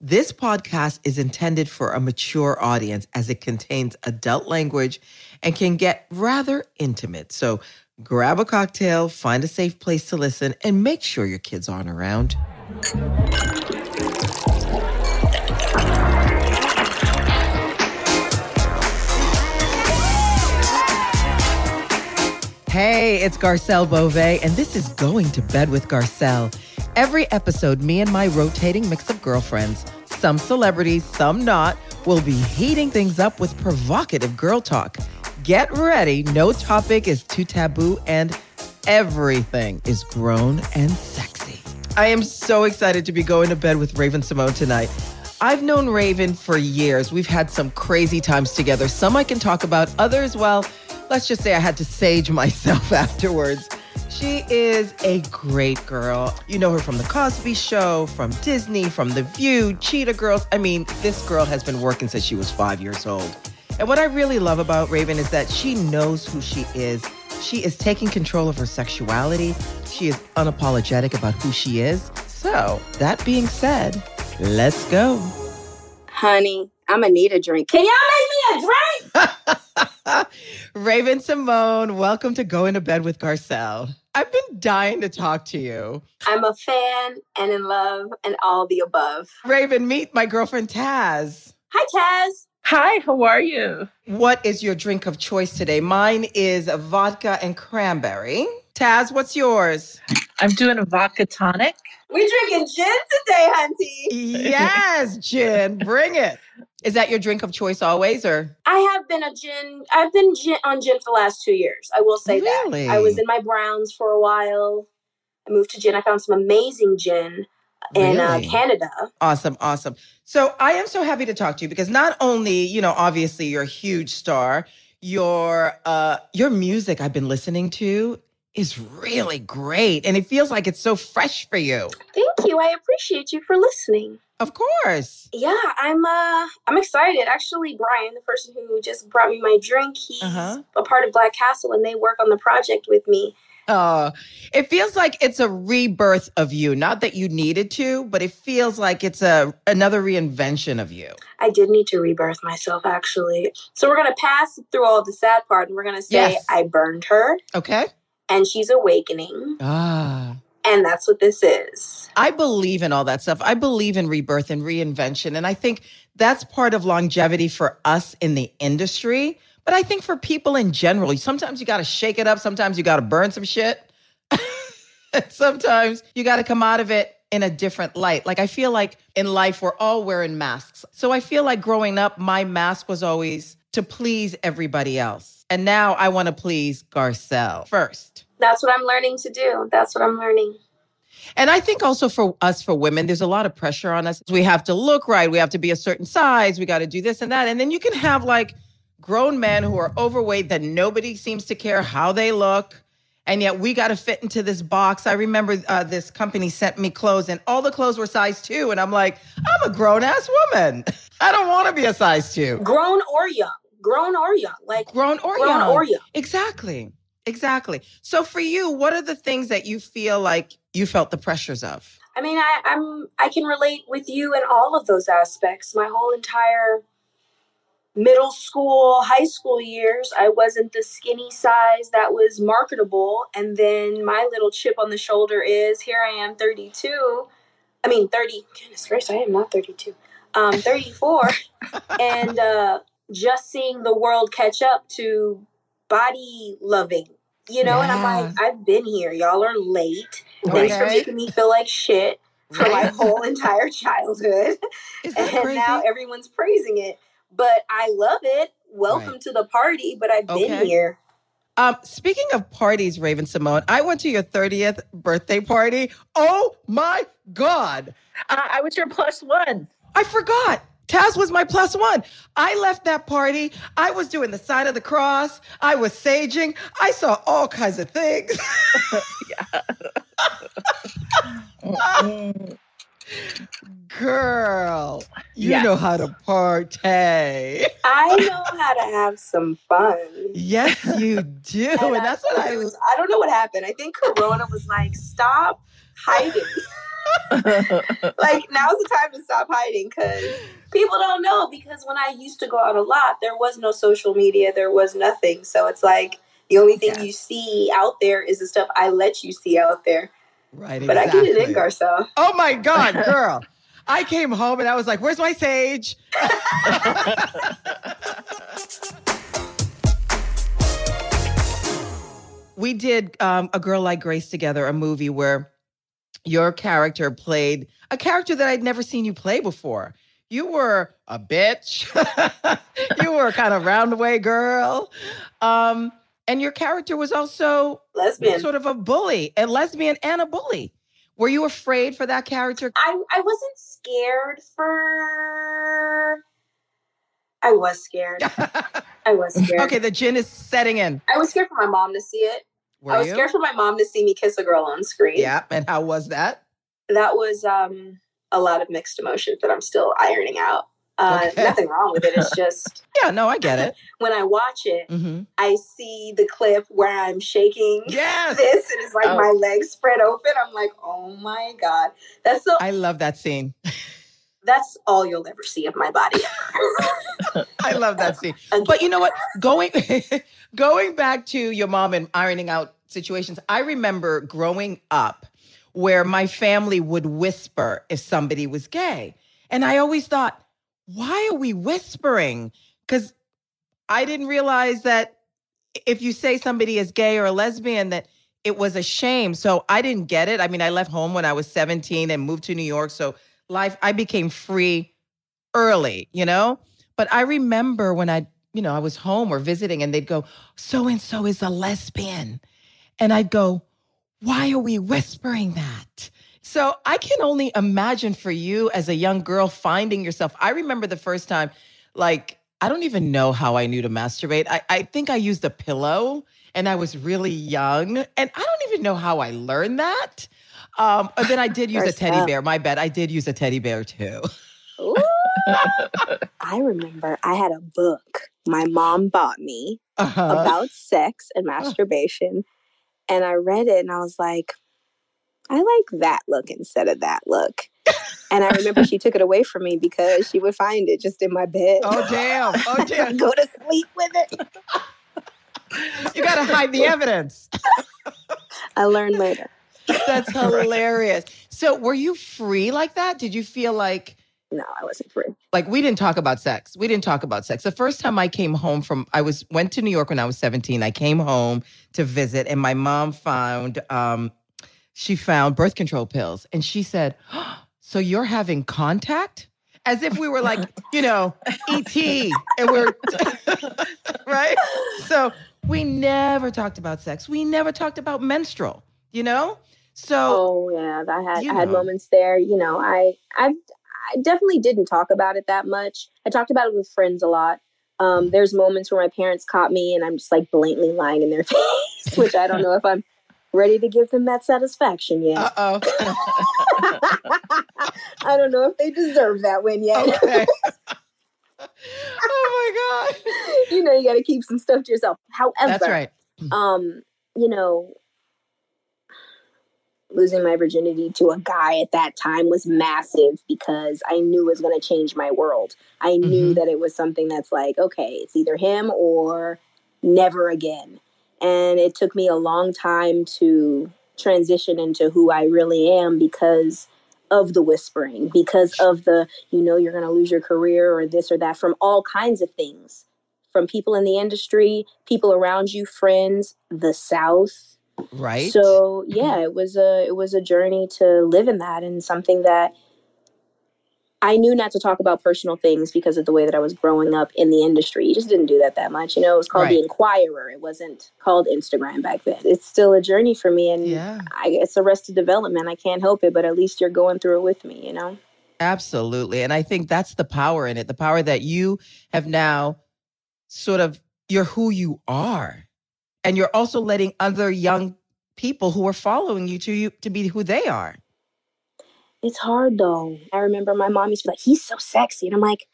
This podcast is intended for a mature audience as it contains adult language and can get rather intimate. So grab a cocktail, find a safe place to listen, and make sure your kids aren't around. Hey, it's Garcelle Beauvais, and this is Going to Bed with Garcelle. Every episode, me and my rotating mix of girlfriends, some celebrities, some not, will be heating things up with provocative girl talk. Get ready, no topic is too taboo, and everything is grown and sexy. I am so excited to be going to bed with Raven-Symoné tonight. I've known Raven for years. We've had some crazy times together. Some I can talk about, others, well, let's just say I had to sage myself afterwards. She is a great girl. You know her from The Cosby Show, from Disney, from The View, Cheetah Girls. I mean, this girl has been working since she was five years old. And what I really love about Raven is that she knows who she is. She is taking control of her sexuality. She is unapologetic about who she is. So, that being said, let's go. Honey, I'm gonna need a drink. Can y'all make me a drink? Raven-Symoné, welcome to Going to Bed with Garcelle. I've been dying to talk to you. I'm a fan and in love and all the above. Raven, meet my girlfriend Taz. Hi, Taz. Hi, how are you? What is your drink of choice today? Mine is vodka and cranberry. Taz, what's yours? I'm doing a vodka tonic. We're drinking gin today, Hunty. Yes, gin. Bring it. Is that your drink of choice always or? I have been a gin. I've been gin, on gin for the last two years. I will say Really? that. I was in my browns for a while. I moved to gin. I found some amazing gin in uh, Canada. Awesome, awesome. So I am so happy to talk to you because not only, you know, obviously you're a huge star, your uh your music I've been listening to is really great and it feels like it's so fresh for you. Thank you. I appreciate you for listening. Of course. Yeah, I'm uh I'm excited. Actually, Brian, the person who just brought me my drink, he's Uh-huh. a part of Black Castle and they work on the project with me. Uh, it feels like it's a rebirth of you. Not that you needed to, but it feels like it's a another reinvention of you. I did need to rebirth myself actually. So we're gonna pass through all the sad part and we're gonna say Yes. I burned her Okay. and she's awakening. Ah. And that's what this is. I believe in all that stuff. I believe in rebirth and reinvention. And I think that's part of longevity for us in the industry. But I think for people in general, sometimes you got to shake it up. Sometimes you got to burn some shit. sometimes you got to come out of it in a different light. Like I feel like in life, we're all wearing masks. So I feel like growing up, my mask was always to please everybody else. And now I want to please Garcelle first. That's what I'm learning to do. That's what I'm learning. And I think also for us, for women, there's a lot of pressure on us. We have to look right. We have to be a certain size. We got to do this and that. And then you can have like grown men who are overweight that nobody seems to care how they look. And yet we got to fit into this box. I remember uh, this company sent me clothes and all the clothes were size two. And I'm like, I'm a grown ass woman. I don't want to be a size two. Grown or young. Grown or young. Like Grown or grown young. or young. Exactly. Exactly. So for you, what are the things that you feel like you felt the pressures of? I mean, I, I'm I can relate with you in all of those aspects. My whole entire middle school, high school years, I wasn't the skinny size that was marketable. And then my little chip on the shoulder is here I am, 32. I mean, 30. Goodness gracious, I am not 32. Um, 34. and uh, just seeing the world catch up to body loving. You know, and I'm like, I've been here. Y'all are late. Thanks for making me feel like shit for my whole entire childhood. And crazy? now everyone's praising it. But I love it. Welcome Right. to the party, but I've been Okay. here. Um, speaking of parties, Raven-Symoné, I went to your 30th birthday party. Oh my God. I, I was your plus one. I forgot. Taz was my plus one. I left that party. I was doing the sign of the cross. I was saging. I saw all kinds of things. Girl, you Yes. know how to party. I know how to have some fun. Yes, you do. And And that's what I was. was. I don't know what happened. I think Corona was like, stop hiding. like now's the time to stop hiding because people don't know. Because when I used to go out a lot, there was no social media, there was nothing. So it's like the only thing Yeah. you see out there is the stuff I let you see out there. Right, But I get it in, exactly. Garcelle. Oh my God, girl. I came home and I was like, where's my sage? we did um, A Girl Like Grace together, a movie where your character played a character that I'd never seen you play before. You were a bitch. you were kind of roundaway girl. Um, and your character was also Lesbian. sort of a bully, a lesbian and a bully. Were you afraid for that character? I I wasn't scared for. I was scared. I was scared. okay, the gin is setting in. I was scared for my mom to see it. Were I was you? scared for my mom to see me kiss a girl on screen. Yeah, and how was that? That was um a lot of mixed emotions that I'm still ironing out. Uh, Okay. Nothing wrong with it. It's just Yeah, no, I get it. when I watch it, hmm I see the clip where I'm shaking Yes, this, and it's like Oh. my legs spread open. I'm like, oh my god, that's so. I love that scene. That's all you'll ever see of my body. I love that scene. But you know what? Going going back to your mom and ironing out situations, I remember growing up where my family would whisper if somebody was gay. And I always thought, why are we whispering? Because I didn't realize that if you say somebody is gay or a lesbian, that it was a shame. So I didn't get it. I mean, I left home when I was 17 and moved to New York. So life, I became free early, you know? But I remember when I, you know, I was home or visiting and they'd go, so and so is a lesbian. And I'd go, why are we whispering that? So I can only imagine for you as a young girl finding yourself. I remember the first time, like, I don't even know how I knew to masturbate. I, I think I used a pillow and I was really young. And I don't even know how I learned that. Um, but then I did use a teddy up. bear. My bad. I did use a teddy bear too. Ooh. I remember I had a book my mom bought me Uh-huh. about sex and masturbation. And I read it and I was like, I like that look instead of that look. And I remember she took it away from me because she would find it just in my bed. Oh damn! Oh damn! Go to sleep with it. You gotta hide the evidence. I learned later. That's hilarious. So, were you free like that? Did you feel like No, I wasn't free. like we didn't talk about sex? We didn't talk about sex. The first time I came home from, I was went to New York when I was seventeen. I came home to visit, and my mom found, um, she found birth control pills, and she said, "So you're having contact?" As if we were like, you know, ET, and we're right. So we never talked about sex. We never talked about menstrual. You know. So Oh yeah, I had I had know. moments there. You know, I I I definitely didn't talk about it that much. I talked about it with friends a lot. Um, there's moments where my parents caught me and I'm just like blatantly lying in their face, which I don't know if I'm ready to give them that satisfaction yet. uh oh. I don't know if they deserve that win yet. Okay. oh my god. you know, you got to keep some stuff to yourself. However, That's right. um, you know, losing my virginity to a guy at that time was massive because I knew it was going to change my world. I knew Mhm. that it was something that's like, okay, it's either him or never again. And it took me a long time to transition into who I really am because of the whispering, because of the, you know, you're going to lose your career or this or that from all kinds of things. From people in the industry, people around you, friends, the South, Right. so yeah, it was a it was a journey to live in that and something that I knew not to talk about personal things because of the way that I was growing up in the industry. You just didn't do that that much. You know, it was called Right. the Inquirer. It wasn't called Instagram back then. It's still a journey for me, and yeah. I, it's arrested development. I can't help it, but at least you're going through it with me. You know. Absolutely. And I think that's the power in it the power that you have now sort of, you're who you are. And you're also letting other young people who are following you to you to be who they are. It's hard though. I remember my mom used to be like, he's so sexy. And I'm like,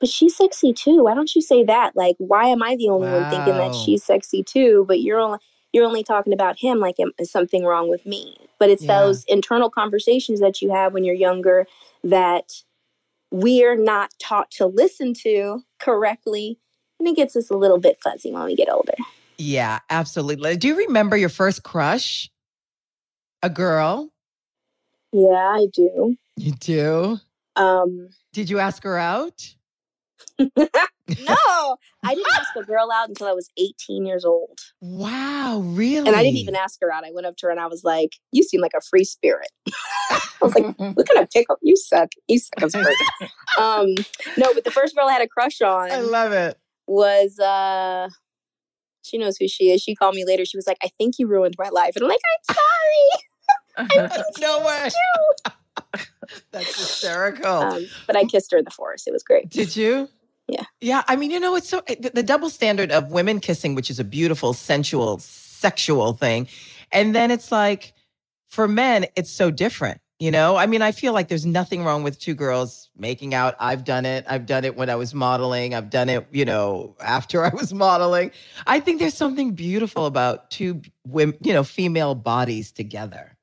but she's sexy too. Why don't you say that? Like, why am I the only one thinking that she's sexy too? But you're only you're only talking about him like is something wrong with me. But it's Yeah. those internal conversations that you have when you're younger that we're not taught to listen to correctly. And it gets us a little bit fuzzy when we get older. Yeah, absolutely. Do you remember your first crush? A girl? Yeah, I do. You do? Um Did you ask her out? no, I didn't ask a girl out until I was 18 years old. Wow, really? And I didn't even ask her out. I went up to her and I was like, You seem like a free spirit. I was like, What kind of pickle? You suck. You suck as a person. um, no, but the first girl I had a crush on I love it. was uh she knows who she is. She called me later. She was like, I think you ruined my life. And I'm like, I'm sorry. I no way. That's hysterical. Um, but I kissed her in the forest. It was great. Did you? Yeah. Yeah. I mean, you know, it's so the, the double standard of women kissing, which is a beautiful, sensual, sexual thing. And then it's like for men, it's so different. You know, I mean, I feel like there's nothing wrong with two girls making out. I've done it. I've done it when I was modeling. I've done it, you know, after I was modeling. I think there's something beautiful about two women, you know, female bodies together.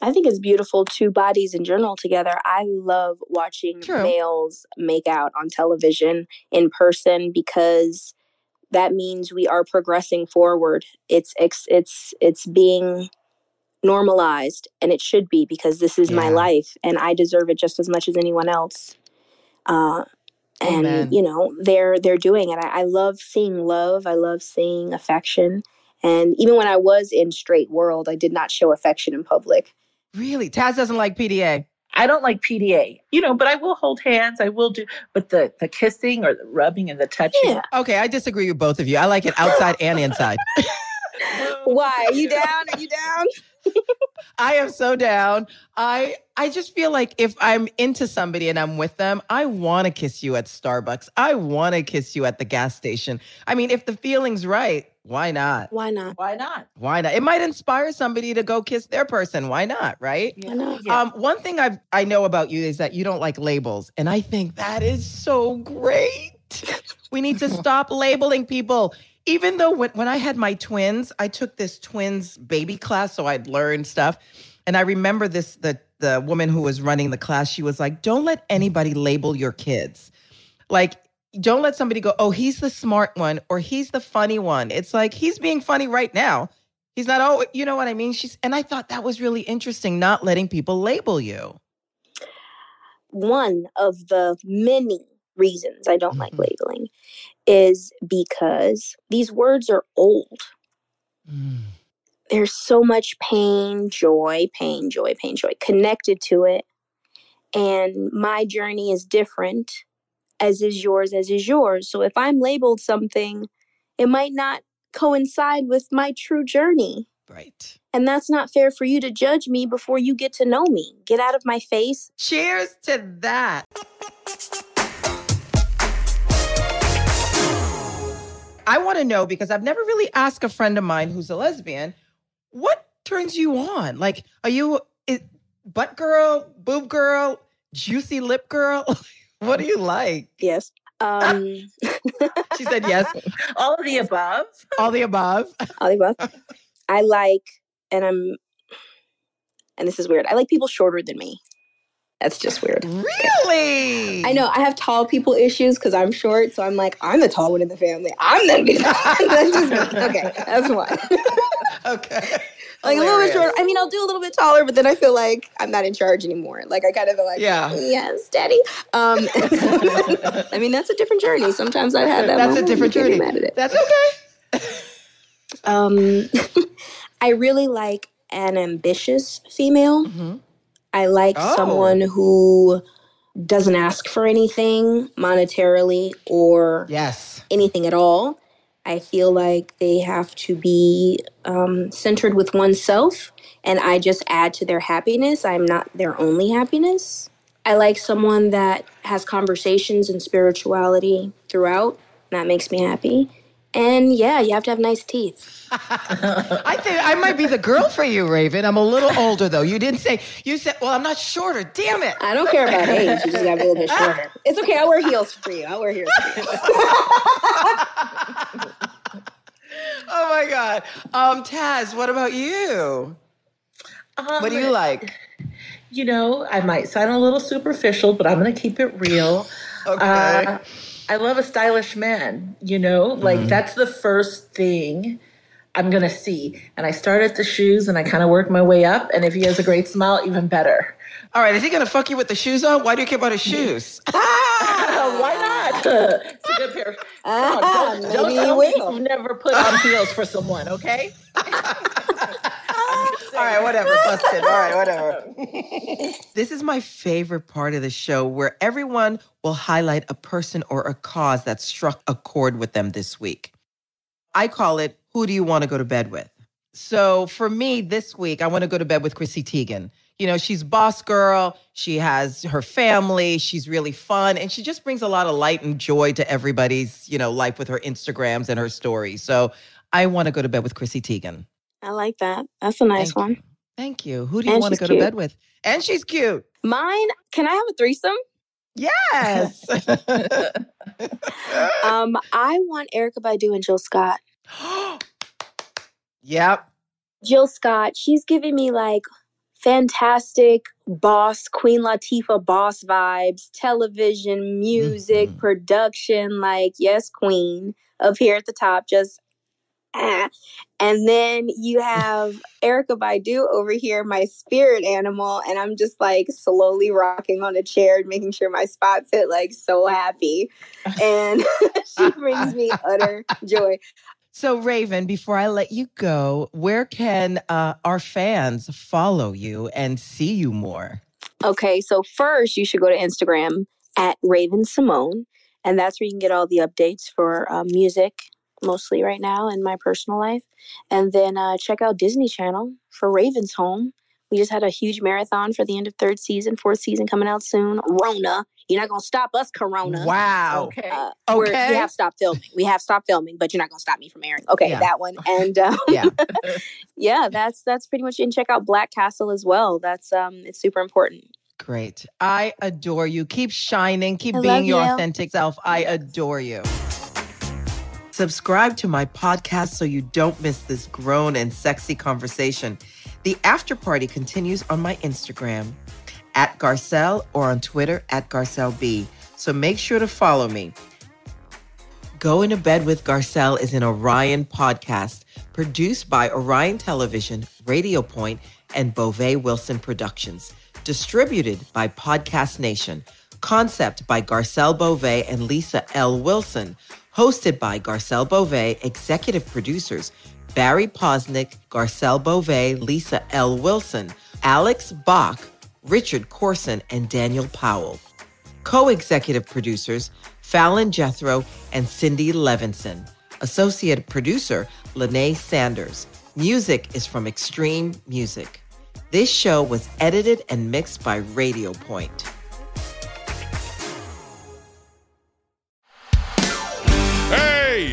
I think it's beautiful two bodies in general together. I love watching True. males make out on television in person because that means we are progressing forward. It's it's it's it's being normalized and it should be because this is my life and I deserve it just as much as anyone else. Uh and Amen. you know they're they're doing it. I, I love seeing love. I love seeing affection. And even when I was in straight world, I did not show affection in public. Really? Taz doesn't like PDA. I don't like PDA, you know, but I will hold hands. I will do, but the the kissing or the rubbing and the touching. Yeah. Okay, I disagree with both of you. I like it outside and inside. Why? Are you down? Are you down? I am so down. I I just feel like if I'm into somebody and I'm with them, I want to kiss you at Starbucks. I want to kiss you at the gas station. I mean, if the feeling's right, why not? Why not? Why not? Why not? It might inspire somebody to go kiss their person. Why not? Right? Why not? Yeah. Um, one thing I I know about you is that you don't like labels, and I think that is so great. We need to stop labeling people. Even though when, when I had my twins, I took this twins baby class, so I'd learn stuff. And I remember this the the woman who was running the class, she was like, Don't let anybody label your kids. Like, don't let somebody go, oh, he's the smart one or he's the funny one. It's like he's being funny right now. He's not, oh, you know what I mean? She's and I thought that was really interesting, not letting people label you. One of the many reasons I don't like Mhm. labeling is because these words are old. There's so much pain, joy, pain, joy, pain, joy connected to it. And my journey is different, as is yours, as is yours. So if I'm labeled something, it might not coincide with my true journey. Right. And that's not fair for you to judge me before you get to know me. Get out of my face. Cheers to that. I want to know because I've never really asked a friend of mine who's a lesbian, what turns you on? Like, are you is, butt girl, boob girl, juicy lip girl? what do you like? Yes. Um, She said yes, All of the above. all the above. All the above. I like, and I'm, and this is weird. I like people shorter than me. That's just weird. Really? I know I have tall people issues because I'm short, so I'm like I'm the tall one in the family. I'm the that's just me. Okay, that's why. Okay. like a little bit Hilarious. shorter. I mean, I'll do a little bit taller, but then I feel like I'm not in charge anymore. Like I kind of feel like Yeah. yes, daddy. Um, I mean, that's a different journey. Sometimes I've had that. That's a different journey. Mad at it. That's okay. Um, I really like an ambitious female. Mhm. I like Oh. someone who doesn't ask for anything monetarily or Yes. anything at all. I feel like they have to be um, centered with oneself, and I just add to their happiness. I'm not their only happiness. I like someone that has conversations and spirituality throughout. That makes me happy. And yeah, you have to have nice teeth. I think I might be the girl for you, Raven. I'm a little older though. You didn't say you said, well, I'm not shorter. Damn it. I don't care about age. You just gotta be a little bit shorter. It's okay. I'll wear heels for you. I'll wear heels for you. oh my God. Um, Taz, what about you? Um, What do you like? You know, I might sound a little superficial, but I'm going to keep it real. Okay. Uh, I love a stylish man, you know, like that's the first thing I'm going to see. And I start at the shoes and I kind of work my way up. And if he has a great smile, even better. All right, is he gonna fuck you with the shoes on? Why do you care about his shoes? Why not? it's a good pair. Come on, Ah, don't, don't maybe tell he me will. you've never put on heels for someone, okay? All right, whatever, busted. All right, whatever. this is my favorite part of the show where everyone will highlight a person or a cause that struck a chord with them this week. I call it Who Do You Want to Go to Bed With? So for me this week, I want to go to bed with Chrissy Teigen. You know, she's boss girl, she has her family, she's really fun, and she just brings a lot of light and joy to everybody's, you know, life with her Instagrams and her stories. So I want to go to bed with Chrissy Teigen. I like that. That's a nice Thank one. you. Thank you. Who do you And want to go to bed with? And she's cute. Mine, can I have a threesome? Yes. Um, I want Erykah Badu and Jill Scott. yep. Jill Scott, she's giving me like fantastic boss, Queen Latifah boss vibes, television, music, Mhm. production, like, yes, Queen, up here at the top, just ah. And then you have Erykah Badu over here, my spirit animal, and I'm just like slowly rocking on a chair and making sure my spots hit like so happy. And she brings me utter joy. So, Raven, before I let you go, where can uh, our fans follow you and see you more? Okay, so first you should go to Instagram at Raven-Symoné, and that's where you can get all the updates for uh, music, mostly right now, in my personal life. And then uh, check out Disney Channel for Raven's Home. We just had a huge marathon for the end of third season, fourth season coming out soon. Rona, you're not gonna stop us, Corona. Wow. Okay. Uh, we're- Okay. we have stopped filming. We have stopped filming, but you're not gonna stop me from airing. Okay, Yeah. that one. And um, Yeah. yeah, that's that's pretty much. It. And check out Black Castle as well. That's um, it's super important. Great. I adore you. Keep shining. Keep I being your you. authentic self. I adore you. Subscribe to my podcast so you don't miss this grown and sexy conversation. The after party continues on my Instagram at Garcelle or on Twitter at GarcelleB. So make sure to follow me. Go into Bed with Garcelle is an Orion podcast produced by Orion Television, Radio Point, and Beauvais Wilson Productions. Distributed by Podcast Nation. Concept by Garcelle Beauvais and Lisa L. Wilson. Hosted by Garcelle Beauvais, executive producers Barry Posnick, Garcelle Beauvais, Lisa L. Wilson, Alex Bach, Richard Corson, and Daniel Powell. Co executive producers Fallon Jethro and Cindy Levinson. Associate producer Lene Sanders. Music is from Extreme Music. This show was edited and mixed by Radio Point.